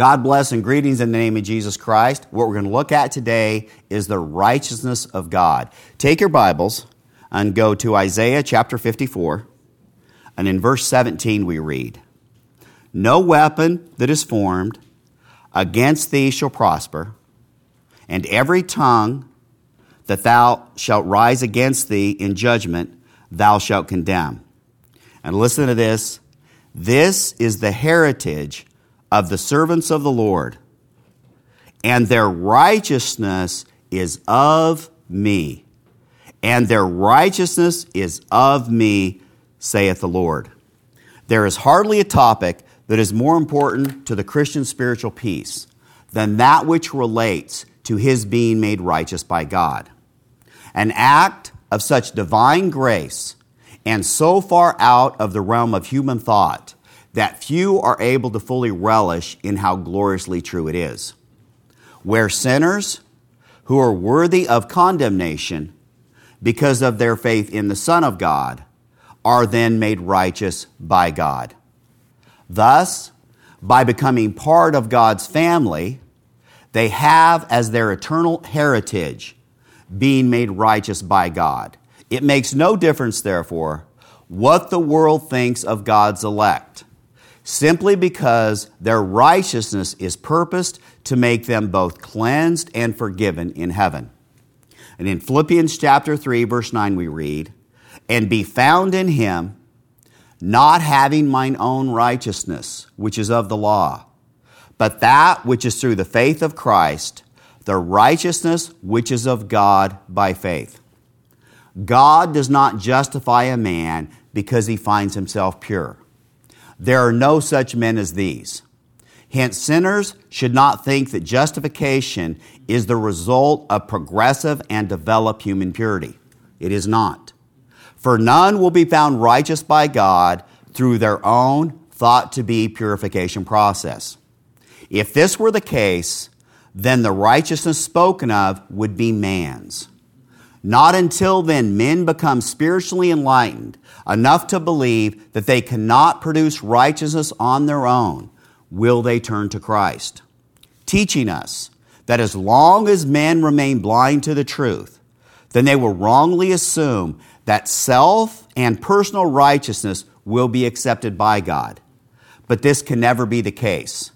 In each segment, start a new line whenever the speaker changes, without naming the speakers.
God bless and greetings in the name of Jesus Christ. What we're going to look at today is the righteousness of God. Take your Bibles and go to Isaiah chapter 54. And in verse 17, we read No weapon that is formed against thee shall prosper, and every tongue that thou shalt rise against thee in judgment, thou shalt condemn. And listen to this this is the heritage of the servants of the Lord, and their righteousness is of me. And their righteousness is of me, saith the Lord. There is hardly a topic that is more important to the Christian spiritual peace than that which relates to his being made righteous by God. An act of such divine grace and so far out of the realm of human thought that few are able to fully relish in how gloriously true it is. Where sinners who are worthy of condemnation because of their faith in the Son of God are then made righteous by God. Thus, by becoming part of God's family, they have as their eternal heritage being made righteous by God. It makes no difference, therefore, what the world thinks of God's elect simply because their righteousness is purposed to make them both cleansed and forgiven in heaven. And in Philippians chapter 3, verse 9, we read, And be found in him, not having mine own righteousness, which is of the law, but that which is through the faith of Christ, the righteousness which is of God by faith. God does not justify a man because he finds himself pure. There are no such men as these. Hence, sinners should not think that justification is the result of progressive and developed human purity. It is not. For none will be found righteous by God through their own thought to be purification process. If this were the case, then the righteousness spoken of would be man's. Not until then men become spiritually enlightened enough to believe that they cannot produce righteousness on their own will they turn to Christ, teaching us that as long as men remain blind to the truth, then they will wrongly assume that self and personal righteousness will be accepted by God. But this can never be the case.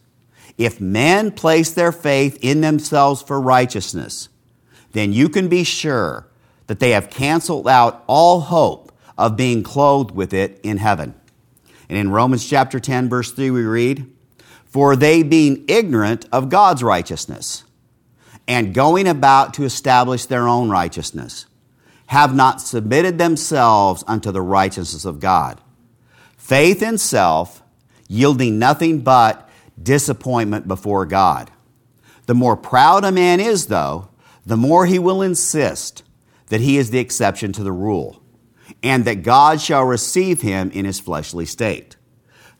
If men place their faith in themselves for righteousness, then you can be sure that they have canceled out all hope of being clothed with it in heaven. And in Romans chapter 10, verse 3, we read, For they being ignorant of God's righteousness and going about to establish their own righteousness, have not submitted themselves unto the righteousness of God. Faith in self, yielding nothing but disappointment before God. The more proud a man is, though, the more he will insist that he is the exception to the rule, and that God shall receive him in his fleshly state.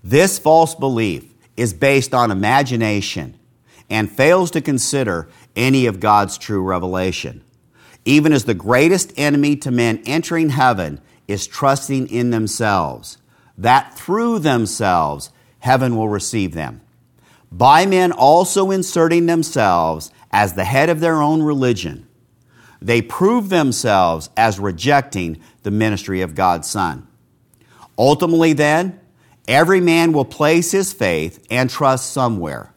This false belief is based on imagination and fails to consider any of God's true revelation. Even as the greatest enemy to men entering heaven is trusting in themselves, that through themselves heaven will receive them. By men also inserting themselves as the head of their own religion they prove themselves as rejecting the ministry of God's Son. Ultimately, then, every man will place his faith and trust somewhere,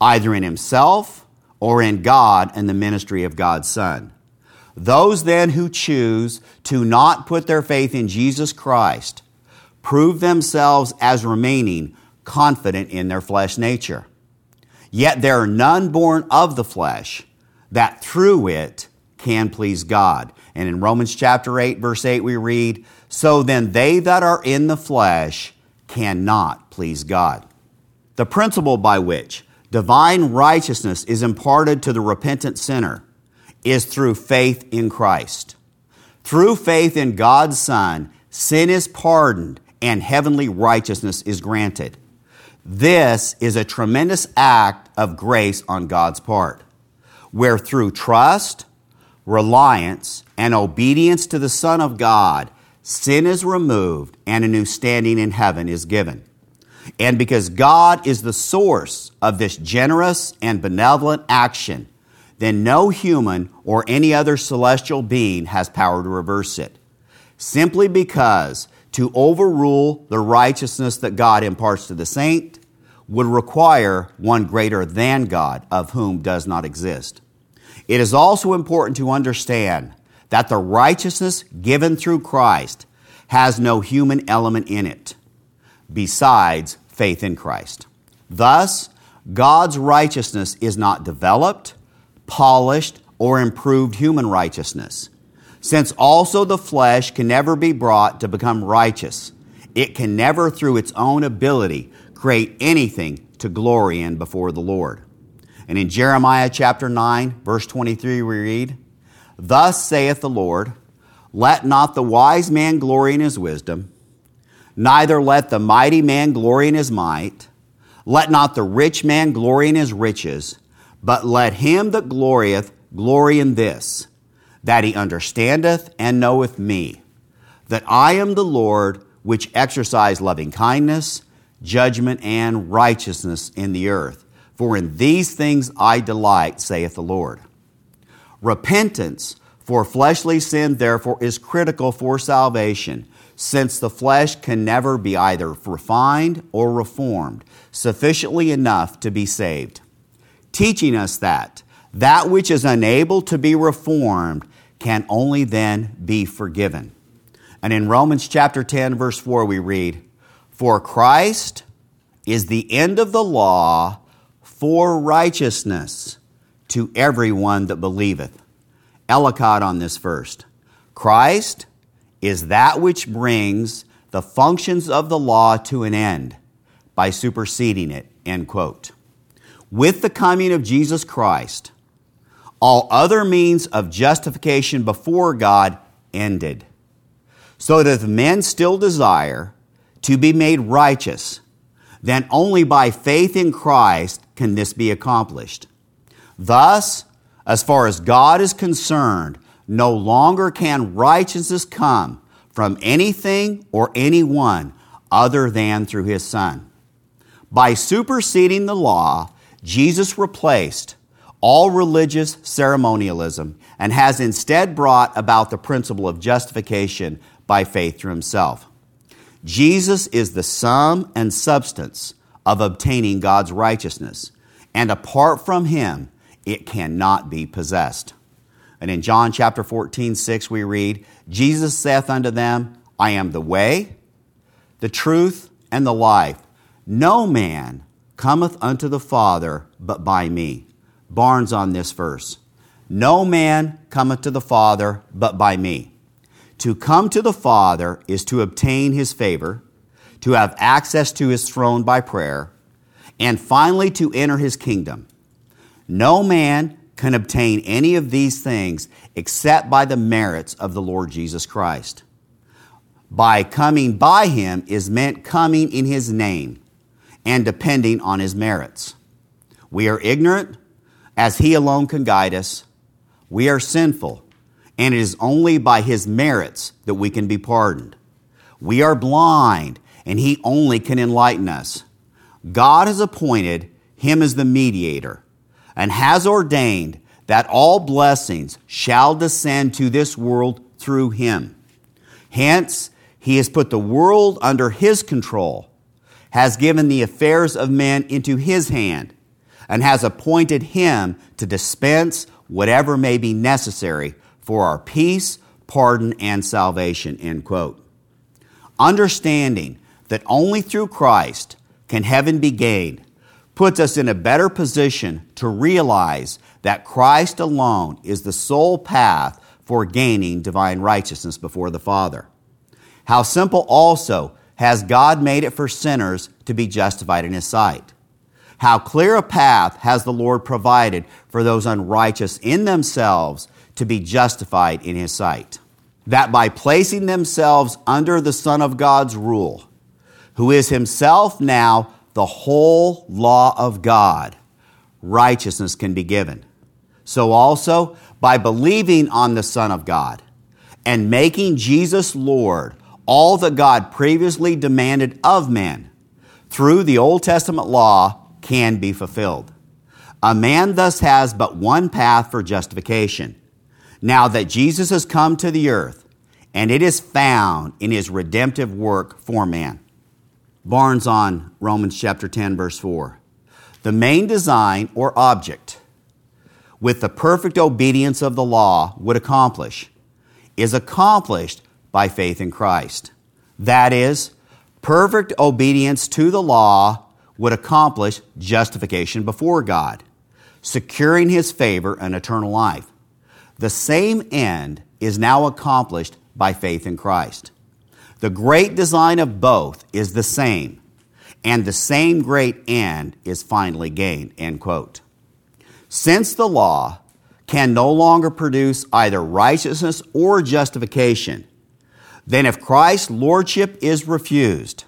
either in himself or in God and the ministry of God's Son. Those then who choose to not put their faith in Jesus Christ prove themselves as remaining confident in their flesh nature. Yet there are none born of the flesh that through it can please God. And in Romans chapter 8, verse 8, we read, So then they that are in the flesh cannot please God. The principle by which divine righteousness is imparted to the repentant sinner is through faith in Christ. Through faith in God's Son, sin is pardoned and heavenly righteousness is granted. This is a tremendous act of grace on God's part, where through trust, reliance, and obedience to the Son of God, sin is removed and a new standing in heaven is given. And because God is the source of this generous and benevolent action, then no human or any other celestial being has power to reverse it. Simply because to overrule the righteousness that God imparts to the saint would require one greater than God, of whom does not exist. It is also important to understand that the righteousness given through Christ has no human element in it besides faith in Christ. Thus, God's righteousness is not developed, polished, or improved human righteousness. Since also the flesh can never be brought to become righteous, it can never, through its own ability, create anything to glory in before the Lord. And in Jeremiah chapter 9, verse 23, we read, Thus saith the Lord, Let not the wise man glory in his wisdom Neither let the mighty man glory in his might. Let not the rich man glory in his riches, but let him that glorieth glory in this, that he understandeth and knoweth me, that I am the Lord which exercise loving kindness, judgment, and righteousness in the earth. For in these things I delight, saith the Lord. Repentance for fleshly sin, therefore, is critical for salvation since the flesh can never be either refined or reformed sufficiently enough to be saved, teaching us that that which is unable to be reformed can only then be forgiven. And in Romans chapter 10, verse 4, we read, For Christ is the end of the law for righteousness to everyone that believeth. Ellicott on this first. Christ is that which brings the functions of the law to an end by superseding it. End quote. With the coming of Jesus Christ, all other means of justification before God ended. So that if men still desire to be made righteous, then only by faith in Christ can this be accomplished. Thus, as far as God is concerned, no longer can righteousness come from anything or anyone other than through his Son. By superseding the law, Jesus replaced all religious ceremonialism and has instead brought about the principle of justification by faith through himself. Jesus is the sum and substance of obtaining God's righteousness, and apart from him, it cannot be possessed. And in John chapter 14, 6, we read, Jesus saith unto them, I am the way, the truth, and the life. No man cometh unto the Father but by me. Barnes on this verse. No man cometh to the Father but by me. To come to the Father is to obtain his favor, to have access to his throne by prayer, and finally to enter his kingdom. No man can obtain any of these things except by the merits of the Lord Jesus Christ. By coming by him is meant coming in his name and depending on his merits. We are ignorant as he alone can guide us. We are sinful, and it is only by his merits that we can be pardoned. We are blind, and he only can enlighten us. God has appointed him as the mediator and has ordained that all blessings shall descend to this world through him. Hence, he has put the world under his control, has given the affairs of men into his hand, and has appointed him to dispense whatever may be necessary for our peace, pardon, and salvation. End quote. Understanding that only through Christ can heaven be gained puts us in a better position to realize that Christ alone is the sole path for gaining divine righteousness before the Father. How simple also has God made it for sinners to be justified in His sight. How clear a path has the Lord provided for those unrighteous in themselves to be justified in His sight. That by placing themselves under the Son of God's rule, who is Himself now the whole law of God, righteousness can be given. So also, by believing on the Son of God and making Jesus Lord, all that God previously demanded of man through the Old Testament law can be fulfilled. A man thus has but one path for justification. Now that Jesus has come to the earth, and it is found in his redemptive work for man. Barnes on Romans chapter 10, verse 4. The main design or object with the perfect obedience of the law would accomplish is accomplished by faith in Christ. That is, perfect obedience to the law would accomplish justification before God, securing his favor and eternal life. The same end is now accomplished by faith in Christ. The great design of both is the same, and the same great end is finally gained. End quote. Since the law can no longer produce either righteousness or justification, then if Christ's lordship is refused,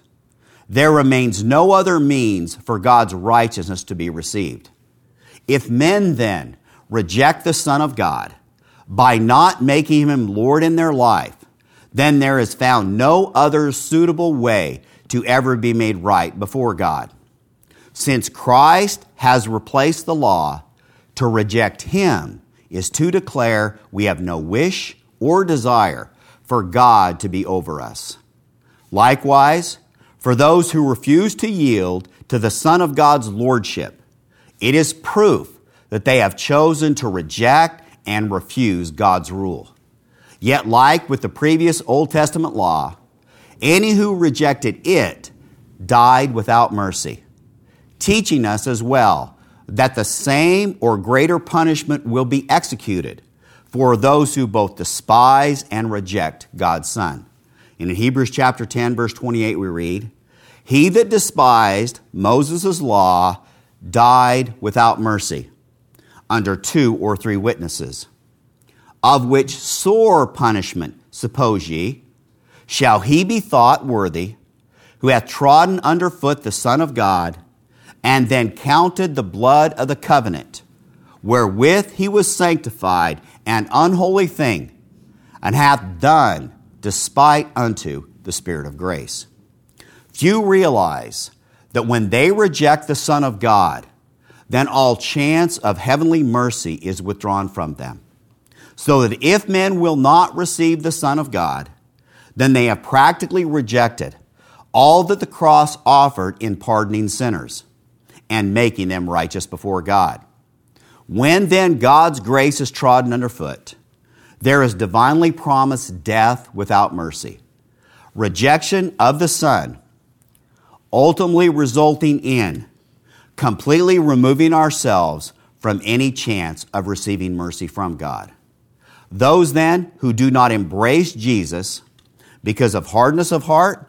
there remains no other means for God's righteousness to be received. If men then reject the Son of God by not making him Lord in their life, then there is found no other suitable way to ever be made right before God. Since Christ has replaced the law, to reject him is to declare we have no wish or desire for God to be over us. Likewise, for those who refuse to yield to the Son of God's lordship, it is proof that they have chosen to reject and refuse God's rule. Yet, like with the previous Old Testament law, any who rejected it died without mercy, teaching us as well that the same or greater punishment will be executed for those who both despise and reject God's Son. And in Hebrews chapter 10, verse 28, we read, He that despised Moses' law died without mercy under two or three witnesses of which sore punishment, suppose ye, shall he be thought worthy, who hath trodden under foot the Son of God, and then counted the blood of the covenant, wherewith he was sanctified, an unholy thing, and hath done despite unto the Spirit of grace. Few realize that when they reject the Son of God, then all chance of heavenly mercy is withdrawn from them so that if men will not receive the Son of God, then they have practically rejected all that the cross offered in pardoning sinners and making them righteous before God. When then God's grace is trodden underfoot, there is divinely promised death without mercy, rejection of the Son, ultimately resulting in completely removing ourselves from any chance of receiving mercy from God. Those then who do not embrace Jesus because of hardness of heart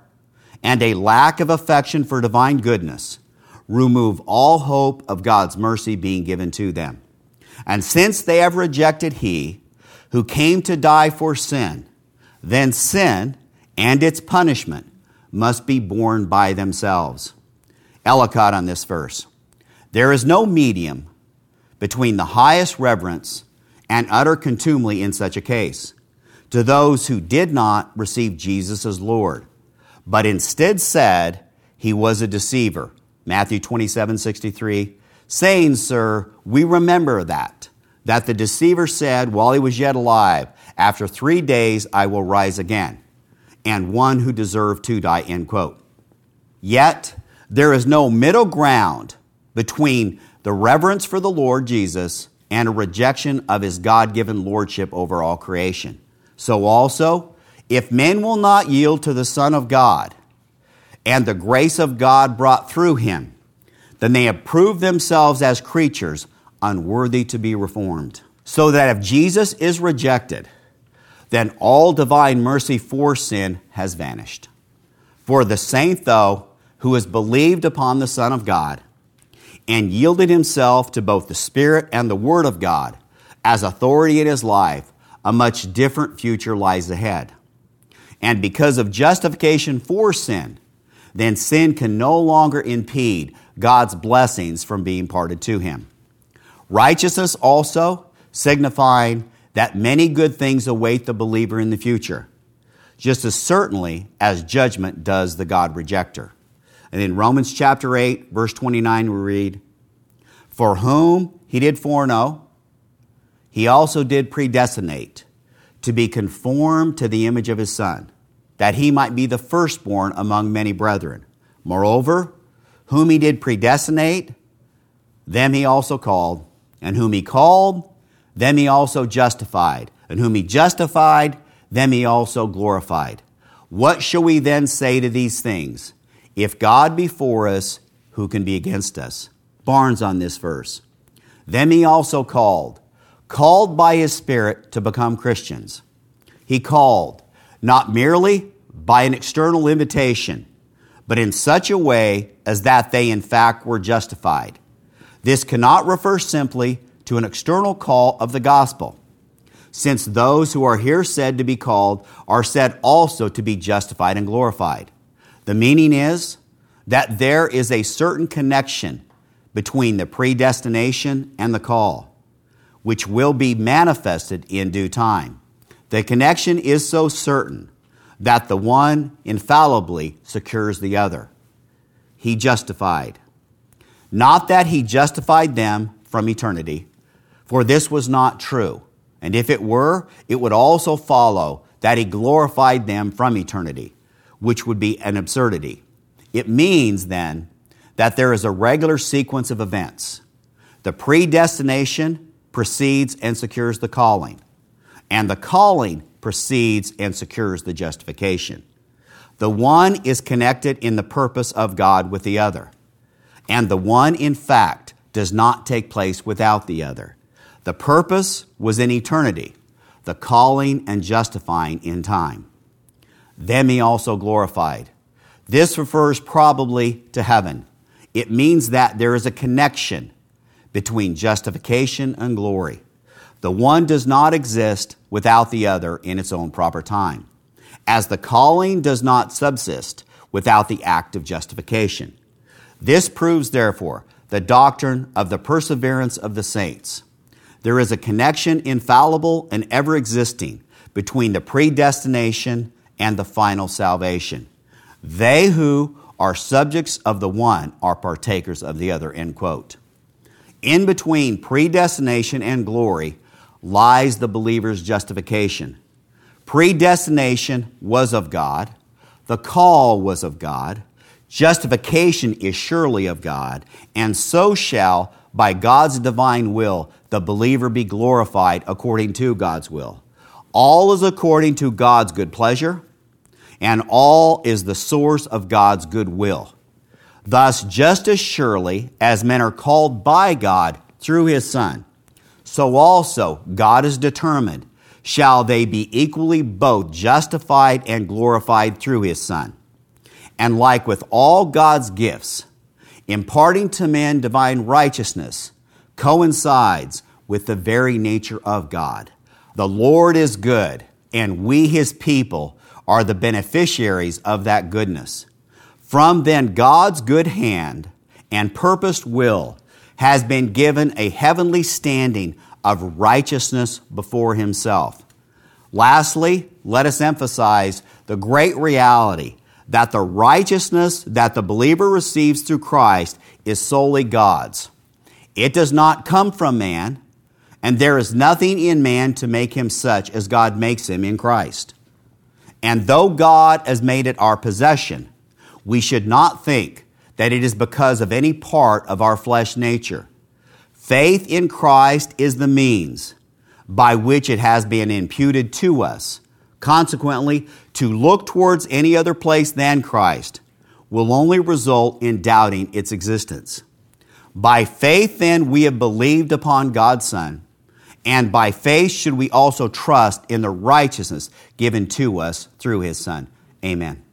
and a lack of affection for divine goodness remove all hope of God's mercy being given to them. And since they have rejected He who came to die for sin, then sin and its punishment must be borne by themselves. Ellicott on this verse. There is no medium between the highest reverence and utter contumely in such a case to those who did not receive Jesus as Lord, but instead said he was a deceiver. Matthew 27 63, saying, Sir, we remember that, that the deceiver said while he was yet alive, After three days I will rise again, and one who deserved to die, end quote. Yet there is no middle ground between the reverence for the Lord Jesus and a rejection of his God given lordship over all creation. So also, if men will not yield to the Son of God and the grace of God brought through him, then they have proved themselves as creatures unworthy to be reformed. So that if Jesus is rejected, then all divine mercy for sin has vanished. For the saint, though, who has believed upon the Son of God, and yielded himself to both the Spirit and the Word of God as authority in his life, a much different future lies ahead. And because of justification for sin, then sin can no longer impede God's blessings from being parted to him. Righteousness also signifying that many good things await the believer in the future, just as certainly as judgment does the God rejecter. And in Romans chapter 8, verse 29, we read, For whom he did foreknow, he also did predestinate to be conformed to the image of his Son, that he might be the firstborn among many brethren. Moreover, whom he did predestinate, them he also called, and whom he called, them he also justified, and whom he justified, them he also glorified. What shall we then say to these things? If God be for us, who can be against us? Barnes on this verse. Them he also called, called by his Spirit to become Christians. He called, not merely by an external invitation, but in such a way as that they in fact were justified. This cannot refer simply to an external call of the gospel, since those who are here said to be called are said also to be justified and glorified. The meaning is that there is a certain connection between the predestination and the call, which will be manifested in due time. The connection is so certain that the one infallibly secures the other. He justified. Not that he justified them from eternity, for this was not true. And if it were, it would also follow that he glorified them from eternity, which would be an absurdity. It means then that there is a regular sequence of events. The predestination precedes and secures the calling, and the calling precedes and secures the justification. The one is connected in the purpose of God with the other, and the one, in fact, does not take place without the other. The purpose was in eternity, the calling and justifying in time. Them he also glorified. This refers probably to heaven. It means that there is a connection between justification and glory. The one does not exist without the other in its own proper time, as the calling does not subsist without the act of justification. This proves, therefore, the doctrine of the perseverance of the saints. There is a connection, infallible and ever existing, between the predestination and the final salvation. They who are subjects of the one are partakers of the other. End quote. In between predestination and glory lies the believer's justification. Predestination was of God, the call was of God, justification is surely of God, and so shall, by God's divine will, the believer be glorified according to God's will. All is according to God's good pleasure, and all is the source of God's good will. Thus, just as surely as men are called by God through his Son, so also God is determined, shall they be equally both justified and glorified through his Son. And like with all God's gifts, imparting to men divine righteousness coincides with the very nature of God. The Lord is good, and we, his people, are the beneficiaries of that goodness. From then, God's good hand and purposed will has been given a heavenly standing of righteousness before himself. Lastly, let us emphasize the great reality that the righteousness that the believer receives through Christ is solely God's. It does not come from man, and there is nothing in man to make him such as God makes him in Christ. And though God has made it our possession, we should not think that it is because of any part of our flesh nature. Faith in Christ is the means by which it has been imputed to us. Consequently, to look towards any other place than Christ will only result in doubting its existence. By faith, then, we have believed upon God's Son, and by faith should we also trust in the righteousness given to us through His Son. Amen.